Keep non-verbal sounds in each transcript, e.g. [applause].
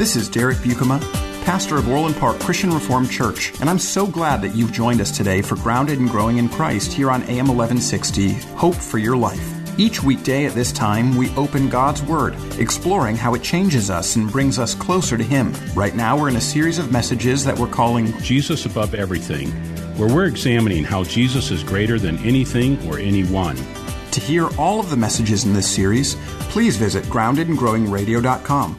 This is Derek Buikema, pastor of Orland Park Christian Reformed Church, and I'm so glad that you've joined us today for Grounded and Growing in Christ here on AM 1160, Hope for Your Life. Each weekday at this time, we open God's Word, exploring how it changes us and brings us closer to Him. Right now, we're in a series of messages that we're calling Jesus Above Everything, where we're examining how Jesus is greater than anything or anyone. To hear all of the messages in this series, please visit groundedandgrowingradio.com.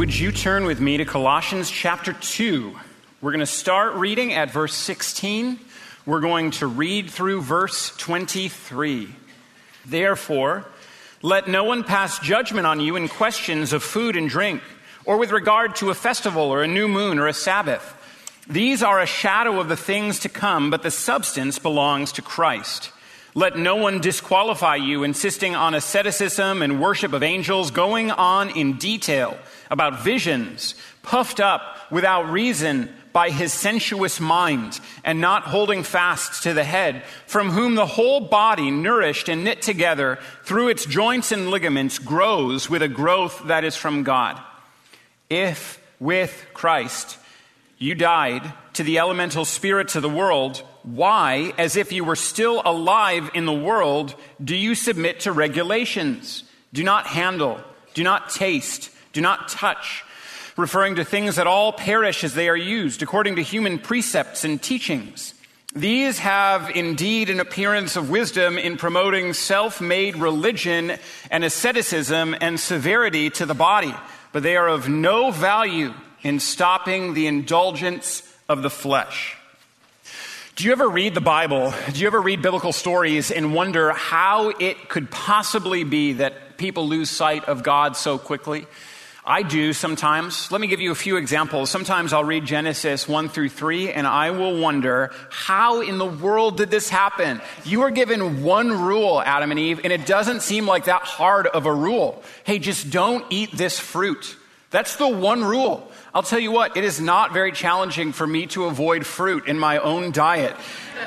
Would you turn with me to Colossians chapter 2? We're going to start reading at verse 16. We're going to read through verse 23. Therefore, let no one pass judgment on you in questions of food and drink, or with regard to a festival or a new moon or a Sabbath. These are a shadow of the things to come, but the substance belongs to Christ. Let no one disqualify you, insisting on asceticism and worship of angels, going on in detail about visions, puffed up without reason by his sensuous mind, and not holding fast to the head, from whom the whole body, nourished and knit together through its joints and ligaments, grows with a growth that is from God. If with Christ you died to the elemental spirits of the world, why, as if you were still alive in the world, do you submit to regulations? Do not handle, do not taste, do not touch, referring to things that all perish as they are used, according to human precepts and teachings. These have indeed an appearance of wisdom in promoting self made religion and asceticism and severity to the body, but they are of no value in stopping the indulgence of the flesh. Do you ever read the Bible? Do you ever read biblical stories and wonder how it could possibly be that people lose sight of God so quickly? I do sometimes. Let me give you a few examples. Sometimes I'll read Genesis 1 through 3 and I will wonder, how in the world did this happen? You were given one rule, Adam and Eve, and it doesn't seem like that hard of a rule. Hey, just don't eat this fruit. That's the one rule. I'll tell you what, it is not very challenging for me to avoid fruit in my own diet.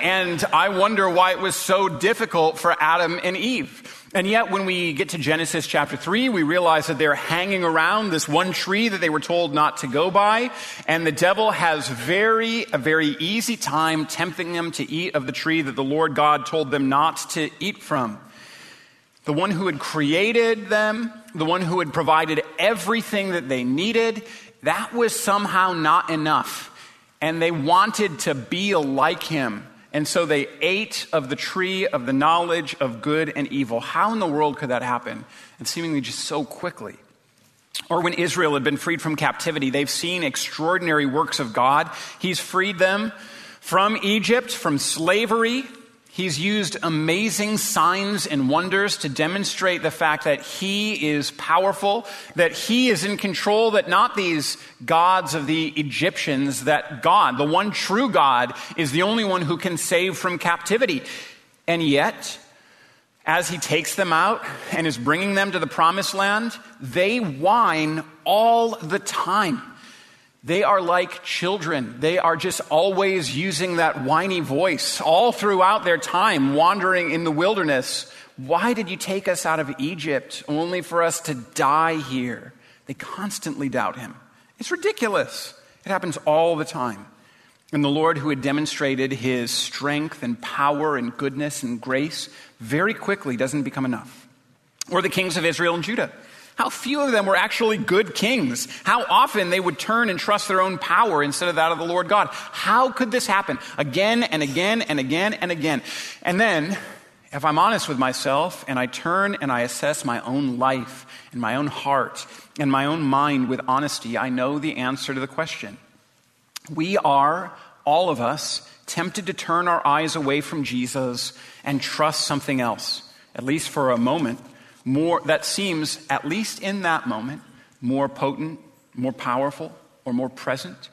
And I wonder why it was so difficult for Adam and Eve. And yet, when we get to Genesis chapter 3, we realize that they're hanging around this one tree that they were told not to go by. And the devil has very, a very easy time tempting them to eat of the tree that the Lord God told them not to eat from. The one who had created them, the one who had provided everything that they needed, that was somehow not enough. And they wanted to be like him. And so they ate of the tree of the knowledge of good and evil. How in the world could that happen? And seemingly just so quickly. Or when Israel had been freed from captivity, they've seen extraordinary works of God. He's freed them from Egypt, from slavery, He's used amazing signs and wonders to demonstrate the fact that he is powerful, that he is in control, that not these gods of the Egyptians, that God, the one true God, is the only one who can save from captivity. And yet, as he takes them out and is bringing them to the promised land, they whine all the time. They are like children. They are just always using that whiny voice all throughout their time wandering in the wilderness. Why did you take us out of Egypt only for us to die here? They constantly doubt him. It's ridiculous. It happens all the time. And the Lord, who had demonstrated his strength and power and goodness and grace, very quickly doesn't become enough. Or the kings of Israel and Judah. How few of them were actually good kings? How often they would turn and trust their own power instead of that of the Lord God? How could this happen again and again and again and again? And then, if I'm honest with myself and I turn and I assess my own life and my own heart and my own mind with honesty, I know the answer to the question. We are, all of us, tempted to turn our eyes away from Jesus and trust something else, at least for a moment, more that seems, at least in that moment, more potent, more powerful, or more present.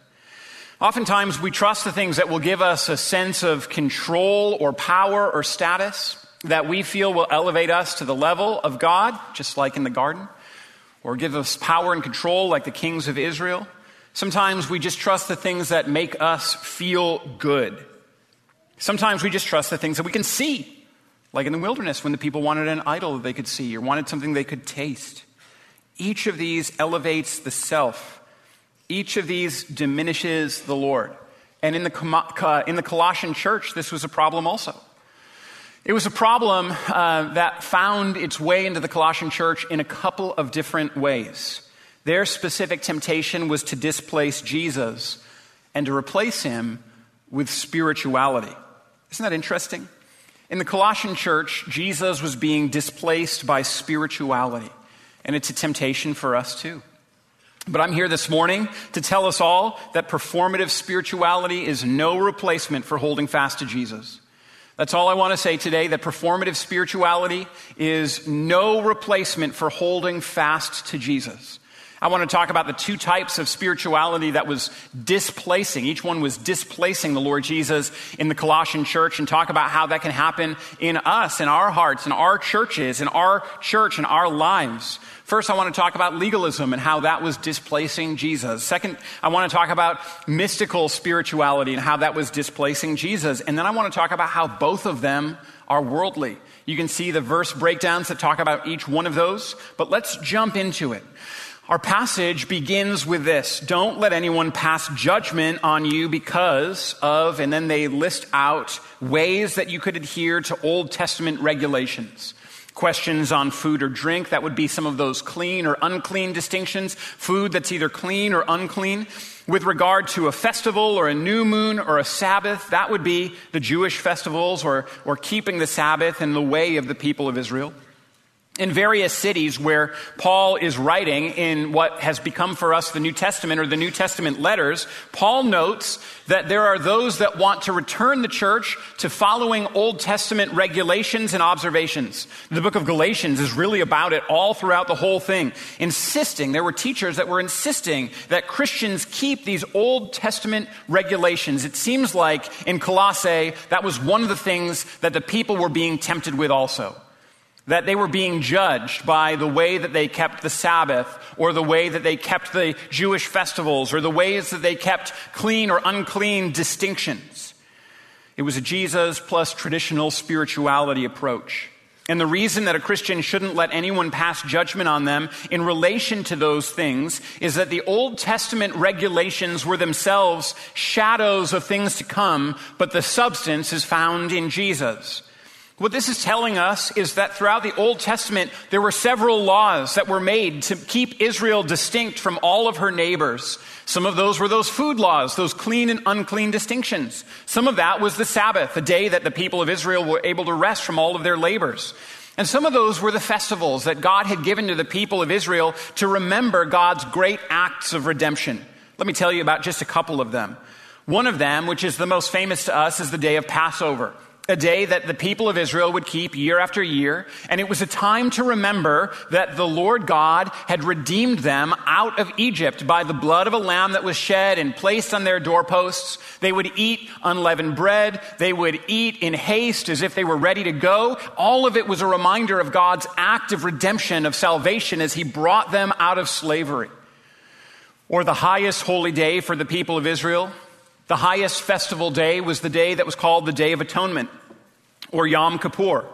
Oftentimes, we trust the things that will give us a sense of control or power or status that we feel will elevate us to the level of God, just like in the garden, or give us power and control like the kings of Israel. Sometimes we just trust the things that make us feel good. Sometimes we just trust the things that we can see, like in the wilderness when the people wanted an idol that they could see or wanted something they could taste. Each of these elevates the self, each of these diminishes the Lord. And in the, in the Colossian church, this was a problem also. It was a problem uh, that found its way into the Colossian church in a couple of different ways. Their specific temptation was to displace Jesus and to replace him with spirituality. Isn't that interesting? In the Colossian church, Jesus was being displaced by spirituality, and it's a temptation for us too. But I'm here this morning to tell us all that performative spirituality is no replacement for holding fast to Jesus. That's all I want to say today that performative spirituality is no replacement for holding fast to Jesus. I want to talk about the two types of spirituality that was displacing. Each one was displacing the Lord Jesus in the Colossian church and talk about how that can happen in us, in our hearts, in our churches, in our church, in our lives. First, I want to talk about legalism and how that was displacing Jesus. Second, I want to talk about mystical spirituality and how that was displacing Jesus. And then I want to talk about how both of them are worldly. You can see the verse breakdowns that talk about each one of those, but let's jump into it. Our passage begins with this Don't let anyone pass judgment on you because of, and then they list out ways that you could adhere to Old Testament regulations. Questions on food or drink, that would be some of those clean or unclean distinctions. Food that's either clean or unclean. With regard to a festival or a new moon or a Sabbath, that would be the Jewish festivals or, or keeping the Sabbath in the way of the people of Israel in various cities where Paul is writing in what has become for us the New Testament or the New Testament letters, Paul notes that there are those that want to return the church to following Old Testament regulations and observations. The book of Galatians is really about it all throughout the whole thing, insisting, there were teachers that were insisting that Christians keep these Old Testament regulations. It seems like in Colossae, that was one of the things that the people were being tempted with also that they were being judged by the way that they kept the Sabbath, or the way that they kept the Jewish festivals, or the ways that they kept clean or unclean distinctions. It was a Jesus plus traditional spirituality approach. And the reason that a Christian shouldn't let anyone pass judgment on them in relation to those things is that the Old Testament regulations were themselves shadows of things to come, but the substance is found in Jesus. What this is telling us is that throughout the Old Testament, there were several laws that were made to keep Israel distinct from all of her neighbors. Some of those were those food laws, those clean and unclean distinctions. Some of that was the Sabbath, the day that the people of Israel were able to rest from all of their labors. And some of those were the festivals that God had given to the people of Israel to remember God's great acts of redemption. Let me tell you about just a couple of them. One of them, which is the most famous to us, is the day of Passover a day that the people of Israel would keep year after year. And it was a time to remember that the Lord God had redeemed them out of Egypt by the blood of a lamb that was shed and placed on their doorposts. They would eat unleavened bread. They would eat in haste as if they were ready to go. All of it was a reminder of God's act of redemption, of salvation as he brought them out of slavery. Or the highest holy day for the people of Israel, the highest festival day was the day that was called the Day of Atonement or Yom Kippur,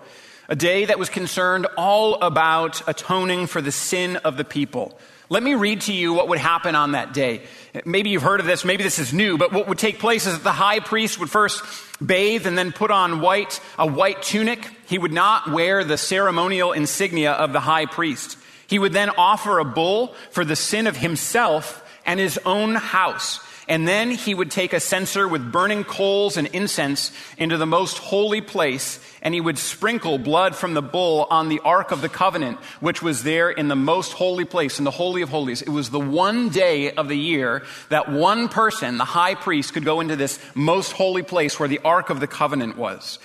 a day that was concerned all about atoning for the sin of the people. Let me read to you what would happen on that day. Maybe you've heard of this, maybe this is new, but what would take place is that the high priest would first bathe and then put on white, a white tunic. He would not wear the ceremonial insignia of the high priest. He would then offer a bull for the sin of himself and his own house. And then he would take a censer with burning coals and incense into the most holy place, and he would sprinkle blood from the bull on the Ark of the Covenant, which was there in the most holy place, in the Holy of Holies. It was the one day of the year that one person, the high priest, could go into this most holy place where the Ark of the Covenant was.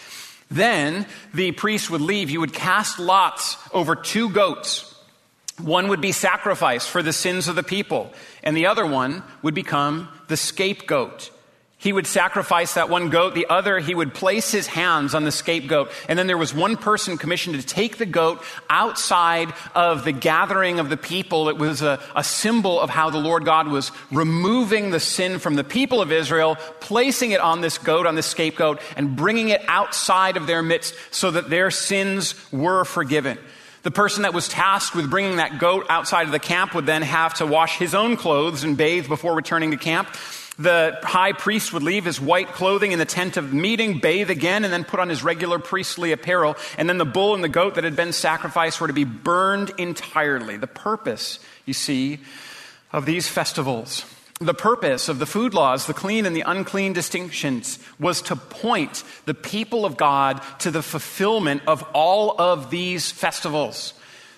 Then the priest would leave. You would cast lots over two goats. One would be sacrificed for the sins of the people, and the other one would become the scapegoat. He would sacrifice that one goat, the other, he would place his hands on the scapegoat. And then there was one person commissioned to take the goat outside of the gathering of the people. It was a, a, symbol of how the Lord God was removing the sin from the people of Israel, placing it on this goat, on this scapegoat, and bringing it outside of their midst so that their sins were forgiven. The person that was tasked with bringing that goat outside of the camp would then have to wash his own clothes and bathe before returning to camp. The high priest would leave his white clothing in the tent of meeting, bathe again, and then put on his regular priestly apparel. And then the bull and the goat that had been sacrificed were to be burned entirely. The purpose, you see, of these festivals the purpose of the food laws, the clean and the unclean distinctions, was to point the people of God to the fulfillment of all of these festivals.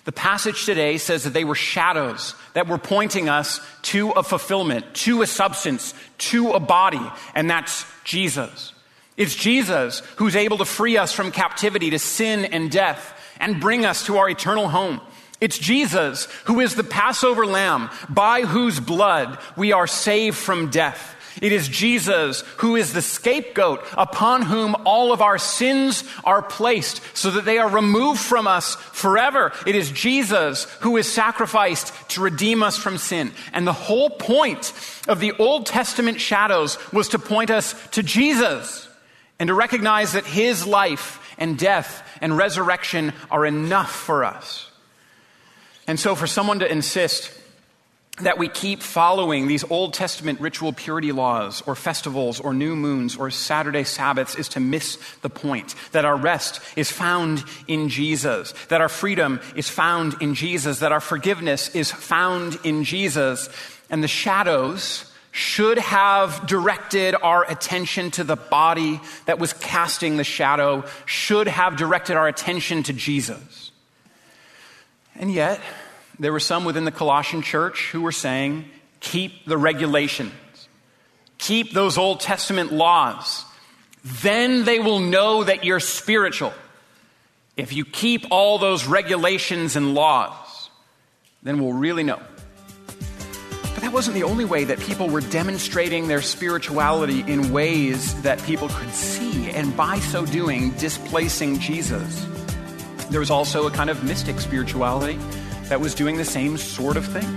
The passage today says that they were shadows that were pointing us to a fulfillment, to a substance, to a body, and that's Jesus. It's Jesus who's able to free us from captivity to sin and death and bring us to our eternal home. It's Jesus who is the Passover lamb by whose blood we are saved from death. It is Jesus who is the scapegoat upon whom all of our sins are placed so that they are removed from us forever. It is Jesus who is sacrificed to redeem us from sin. And the whole point of the Old Testament shadows was to point us to Jesus and to recognize that his life and death and resurrection are enough for us. And so, for someone to insist that we keep following these Old Testament ritual purity laws or festivals or new moons or Saturday Sabbaths is to miss the point. That our rest is found in Jesus, that our freedom is found in Jesus, that our forgiveness is found in Jesus. And the shadows should have directed our attention to the body that was casting the shadow, should have directed our attention to Jesus. And yet, there were some within the Colossian church who were saying, keep the regulations, keep those Old Testament laws. Then they will know that you're spiritual. If you keep all those regulations and laws, then we'll really know. But that wasn't the only way that people were demonstrating their spirituality in ways that people could see, and by so doing, displacing Jesus. There was also a kind of mystic spirituality that was doing the same sort of thing.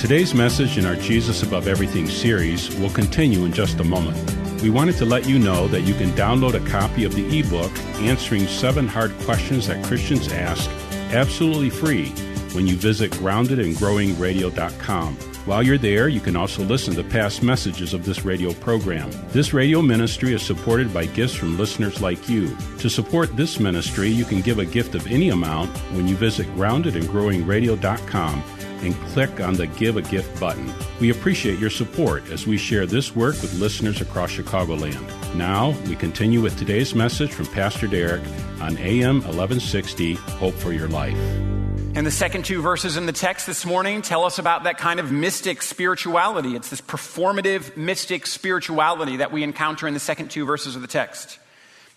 Today's message in our Jesus Above Everything series will continue in just a moment. We wanted to let you know that you can download a copy of the ebook Answering Seven Hard Questions That Christians Ask absolutely free when you visit groundedandgrowingradio.com. While you're there, you can also listen to past messages of this radio program. This radio ministry is supported by gifts from listeners like you. To support this ministry, you can give a gift of any amount when you visit groundedandgrowingradio.com and click on the Give a Gift button. We appreciate your support as we share this work with listeners across Chicagoland. Now, we continue with today's message from Pastor Derek on AM 1160 Hope for Your Life. And the second two verses in the text this morning tell us about that kind of mystic spirituality. It's this performative mystic spirituality that we encounter in the second two verses of the text.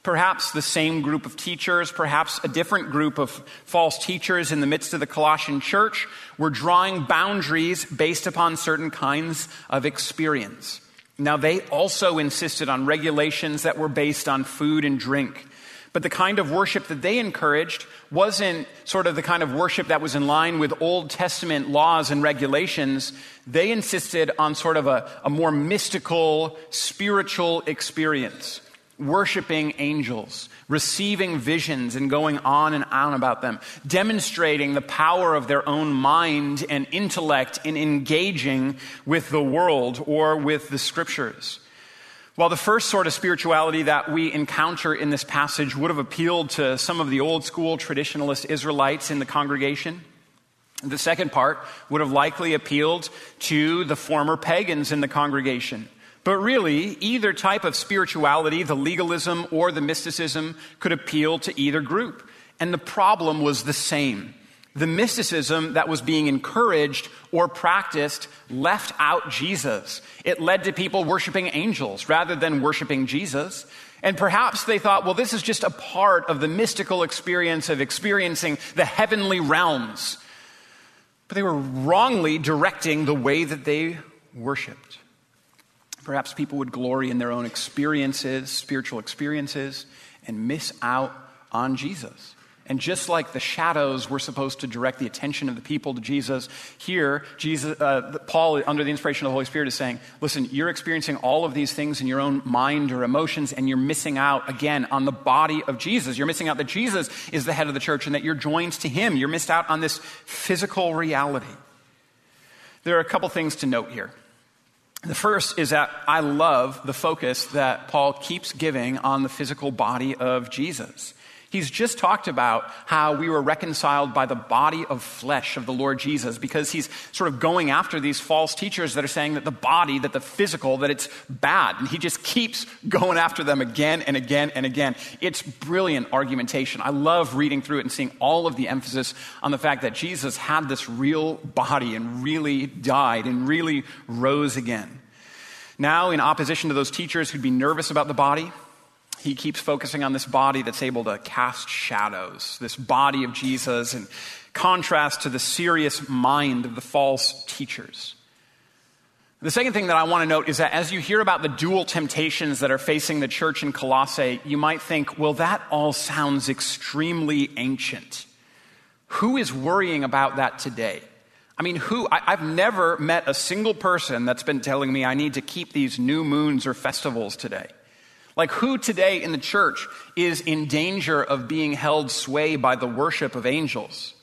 Perhaps the same group of teachers, perhaps a different group of false teachers in the midst of the Colossian church were drawing boundaries based upon certain kinds of experience. Now, they also insisted on regulations that were based on food and drink. But the kind of worship that they encouraged wasn't sort of the kind of worship that was in line with Old Testament laws and regulations. They insisted on sort of a, a more mystical, spiritual experience, worshiping angels, receiving visions and going on and on about them, demonstrating the power of their own mind and intellect in engaging with the world or with the scriptures. While the first sort of spirituality that we encounter in this passage would have appealed to some of the old school traditionalist Israelites in the congregation, The second part would have likely appealed to the former pagans in the congregation. But really, either type of spirituality, the legalism or the mysticism, could appeal to either group. And the problem was the same. The mysticism that was being encouraged or practiced left out Jesus. It led to people worshiping angels rather than worshiping Jesus. And perhaps they thought, well, this is just a part of the mystical experience of experiencing the heavenly realms. But they were wrongly directing the way that they worshiped. Perhaps people would glory in their own experiences, spiritual experiences, and miss out on Jesus. And just like the shadows were supposed to direct the attention of the people to Jesus, here, Jesus, uh, Paul, under the inspiration of the Holy Spirit, is saying, listen, you're experiencing all of these things in your own mind or emotions, and you're missing out, again, on the body of Jesus. You're missing out that Jesus is the head of the church and that you're joined to him. You're missed out on this physical reality. There are a couple things to note here. The first is that I love the focus that Paul keeps giving on the physical body of Jesus. He's just talked about how we were reconciled by the body of flesh of the Lord Jesus because he's sort of going after these false teachers that are saying that the body, that the physical, that it's bad. And he just keeps going after them again and again and again. It's brilliant argumentation. I love reading through it and seeing all of the emphasis on the fact that Jesus had this real body and really died and really rose again. Now, in opposition to those teachers who'd be nervous about the body, he keeps focusing on this body that's able to cast shadows, this body of Jesus, in contrast to the serious mind of the false teachers. The second thing that I want to note is that as you hear about the dual temptations that are facing the church in Colossae, you might think, well, that all sounds extremely ancient. Who is worrying about that today? I mean, who? I, have never met a single person that's been telling me I need to keep these new moons or festivals today. Like, who today in the church is in danger of being held sway by the worship of angels?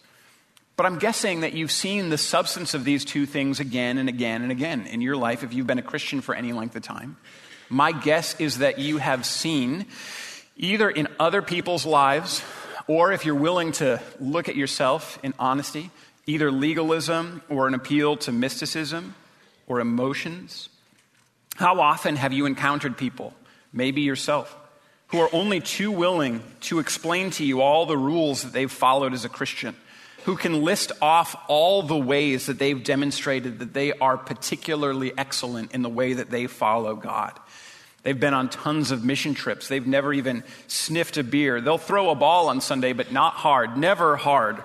But I'm guessing that you've seen the substance of these two things again and again and again in your life if you've been a Christian for any length of time. My guess is that you have seen either in other people's lives or if you're willing to look at yourself in honesty, either legalism or an appeal to mysticism or emotions. How often have you encountered people maybe yourself, who are only too willing to explain to you all the rules that they've followed as a Christian, who can list off all the ways that they've demonstrated that they are particularly excellent in the way that they follow God. They've been on tons of mission trips. They've never even sniffed a beer. They'll throw a ball on Sunday, but not hard, never hard.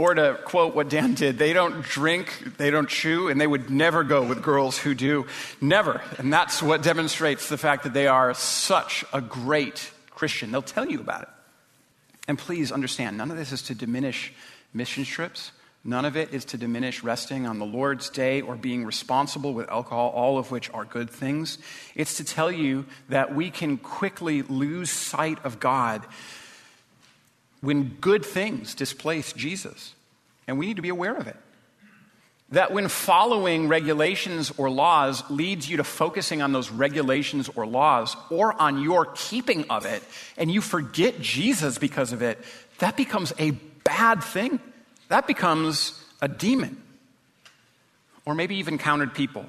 Or to quote what Dan did, they don't drink, they don't chew, and they would never go with girls who do. Never. And that's what demonstrates the fact that they are such a great Christian. They'll tell you about it. And please understand, none of this is to diminish mission trips. None of it is to diminish resting on the Lord's day or being responsible with alcohol, all of which are good things. It's to tell you that we can quickly lose sight of God when good things displace Jesus. And we need to be aware of it. That when following regulations or laws leads you to focusing on those regulations or laws or on your keeping of it, and you forget Jesus because of it, that becomes a bad thing. That becomes a demon. Or maybe you've encountered people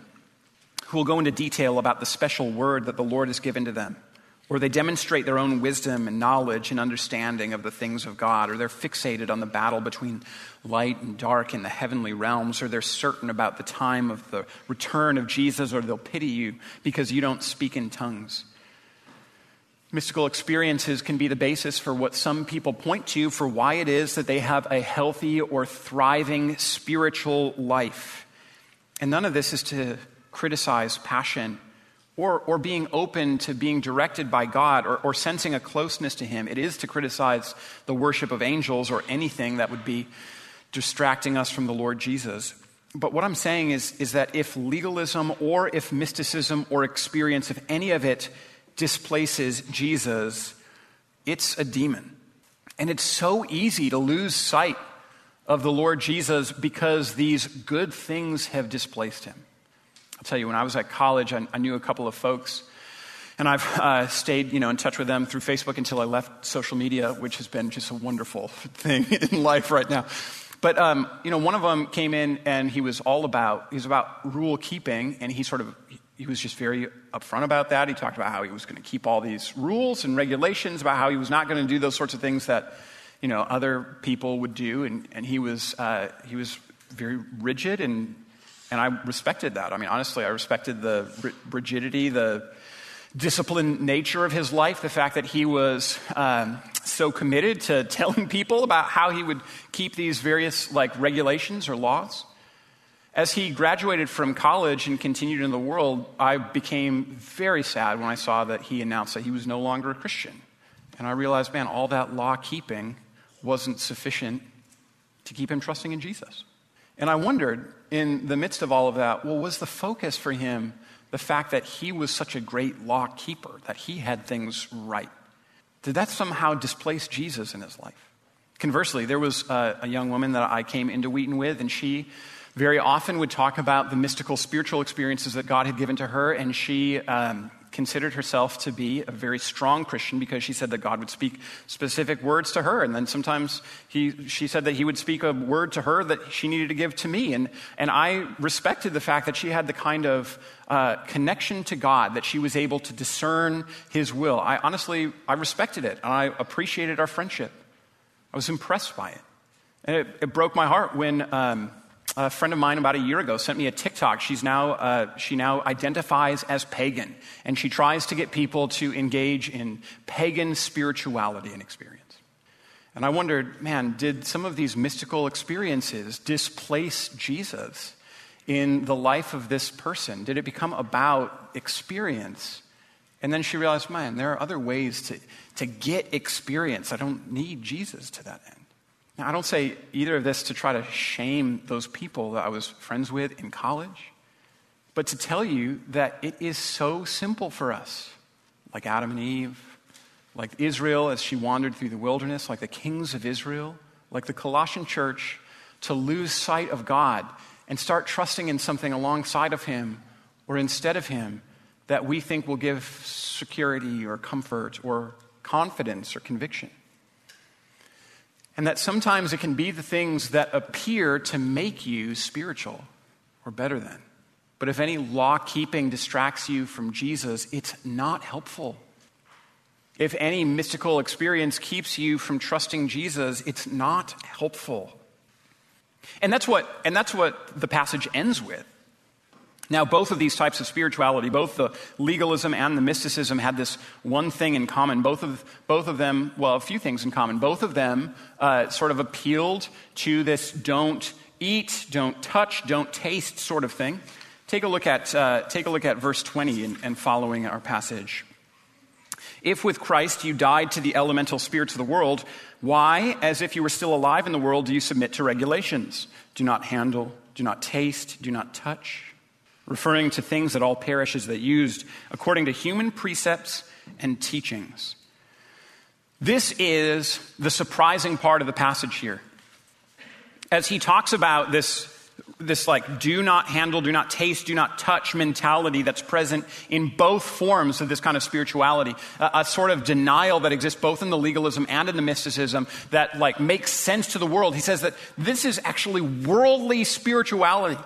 who will go into detail about the special word that the Lord has given to them or they demonstrate their own wisdom and knowledge and understanding of the things of God, or they're fixated on the battle between light and dark in the heavenly realms, or they're certain about the time of the return of Jesus, or they'll pity you because you don't speak in tongues. Mystical experiences can be the basis for what some people point to for why it is that they have a healthy or thriving spiritual life. And none of this is to criticize passion or, or being open to being directed by God or, or sensing a closeness to Him. It is to criticize the worship of angels or anything that would be distracting us from the Lord Jesus. But what I'm saying is, is that if legalism or if mysticism or experience, if any of it displaces Jesus, it's a demon. And it's so easy to lose sight of the Lord Jesus because these good things have displaced him. I'll tell you, when I was at college, I, I knew a couple of folks, and I've uh, stayed, you know, in touch with them through Facebook until I left social media, which has been just a wonderful [laughs] thing in life right now. But um, you know, one of them came in and he was all about he was about rule keeping, and he sort of he was just very upfront about that. He talked about how he was going to keep all these rules and regulations, about how he was not going to do those sorts of things that you know other people would do, and, and he was uh, he was very rigid, and and I respected that. I mean, honestly, I respected the rigidity, the disciplined nature of his life, the fact that he was um, so committed to [laughs] telling people about how he would keep these various like regulations or laws. As he graduated from college and continued in the world, I became very sad when I saw that he announced that he was no longer a Christian. And I realized, man, all that law keeping wasn't sufficient to keep him trusting in Jesus. And I wondered, in the midst of all of that, well, was the focus for him the fact that he was such a great law keeper, that he had things right? Did that somehow displace Jesus in his life? Conversely, there was a, a young woman that I came into Wheaton with, and she very often would talk about the mystical spiritual experiences that God had given to her, and she um, considered herself to be a very strong Christian because she said that God would speak specific words to her. And then sometimes he, she said that he would speak a word to her that she needed to give to me. And, and I respected the fact that she had the kind of uh, connection to God, that she was able to discern his will. I honestly, I respected it and I appreciated our friendship. I was impressed by it. And it, it broke my heart when um, a friend of mine about a year ago sent me a TikTok. She's now, uh, she now identifies as pagan, and she tries to get people to engage in pagan spirituality and experience. And I wondered, man, did some of these mystical experiences displace Jesus in the life of this person? Did it become about experience? And then she realized, man, there are other ways to, to get experience. I don't need Jesus to that end. Now, I don't say either of this to try to shame those people that I was friends with in college, but to tell you that it is so simple for us, like Adam and Eve, like Israel as she wandered through the wilderness, like the kings of Israel, like the Colossian church, to lose sight of God and start trusting in something alongside of Him or instead of Him that we think will give security or comfort or confidence or conviction. And that sometimes it can be the things that appear to make you spiritual or better than. But if any law keeping distracts you from Jesus, it's not helpful. If any mystical experience keeps you from trusting Jesus, it's not helpful. And that's what, and that's what the passage ends with. Now, both of these types of spirituality, both the legalism and the mysticism, had this one thing in common. Both of, both of them, well, a few things in common. Both of them uh, sort of appealed to this don't eat, don't touch, don't taste sort of thing. Take a look at, uh, take a look at verse 20 and, and following our passage. If with Christ you died to the elemental spirits of the world, why, as if you were still alive in the world, do you submit to regulations? Do not handle, do not taste, do not touch referring to things that all parishes that used according to human precepts and teachings. This is the surprising part of the passage here. As he talks about this, this like do not handle, do not taste, do not touch mentality that's present in both forms of this kind of spirituality, a, a sort of denial that exists both in the legalism and in the mysticism that like makes sense to the world. He says that this is actually worldly spirituality.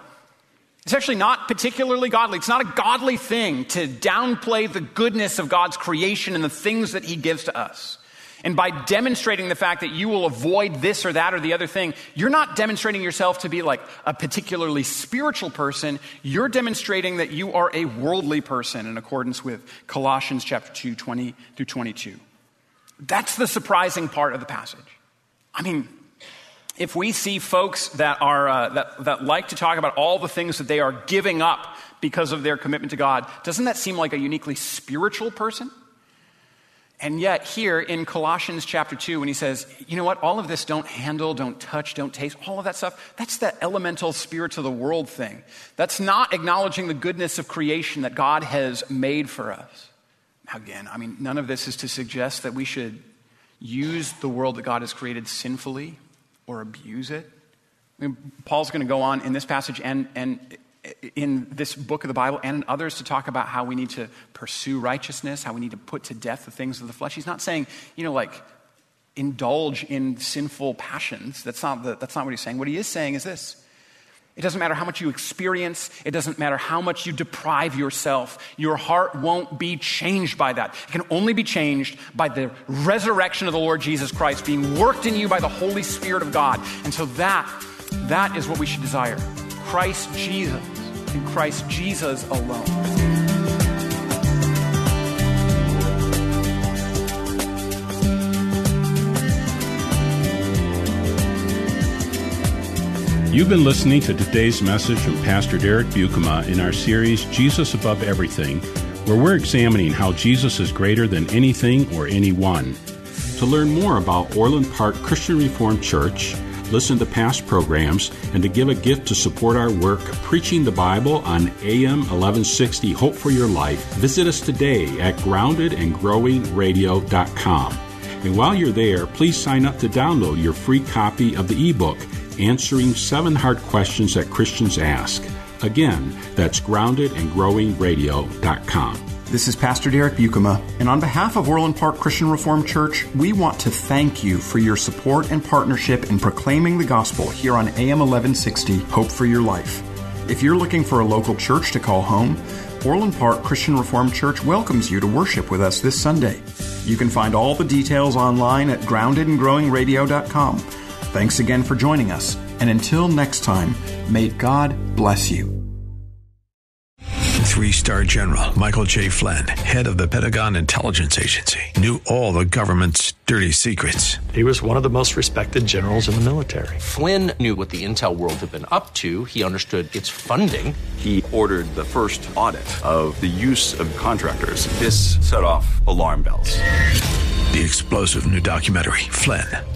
It's actually not particularly godly. It's not a godly thing to downplay the goodness of God's creation and the things that He gives to us. And by demonstrating the fact that you will avoid this or that or the other thing, you're not demonstrating yourself to be like a particularly spiritual person. You're demonstrating that you are a worldly person in accordance with Colossians chapter 2, 20 through 22. That's the surprising part of the passage. I mean, if we see folks that, are, uh, that, that like to talk about all the things that they are giving up because of their commitment to God, doesn't that seem like a uniquely spiritual person? And yet, here in Colossians chapter 2, when he says, you know what, all of this don't handle, don't touch, don't taste, all of that stuff, that's that elemental spirits of the world thing. That's not acknowledging the goodness of creation that God has made for us. Again, I mean, none of this is to suggest that we should use the world that God has created sinfully or abuse it. I mean, Paul's going to go on in this passage and, and in this book of the Bible and in others to talk about how we need to pursue righteousness, how we need to put to death the things of the flesh. He's not saying, you know, like, indulge in sinful passions. That's not, the, that's not what he's saying. What he is saying is this it doesn't matter how much you experience, it doesn't matter how much you deprive yourself. Your heart won't be changed by that. It can only be changed by the resurrection of the Lord Jesus Christ being worked in you by the Holy Spirit of God. And so that that is what we should desire. Christ Jesus and Christ Jesus alone. You've been listening to today's message from Pastor Derek Buikema in our series, Jesus Above Everything, where we're examining how Jesus is greater than anything or anyone. To learn more about Orland Park Christian Reformed Church, listen to past programs, and to give a gift to support our work preaching the Bible on AM 1160 Hope for Your Life, visit us today at groundedandgrowingradio.com. And while you're there, please sign up to download your free copy of the ebook answering seven hard questions that Christians ask. Again, that's groundedandgrowingradio.com. This is Pastor Derek Buikema, and on behalf of Orland Park Christian Reformed Church, we want to thank you for your support and partnership in proclaiming the gospel here on AM 1160 Hope for Your Life. If you're looking for a local church to call home, Orland Park Christian Reformed Church welcomes you to worship with us this Sunday. You can find all the details online at groundedandgrowingradio.com. Thanks again for joining us, and until next time, may God bless you. Three star general Michael J. Flynn, head of the Pentagon Intelligence Agency, knew all the government's dirty secrets. He was one of the most respected generals in the military. Flynn knew what the intel world had been up to, he understood its funding. He ordered the first audit of the use of contractors. This set off alarm bells. The explosive new documentary, Flynn,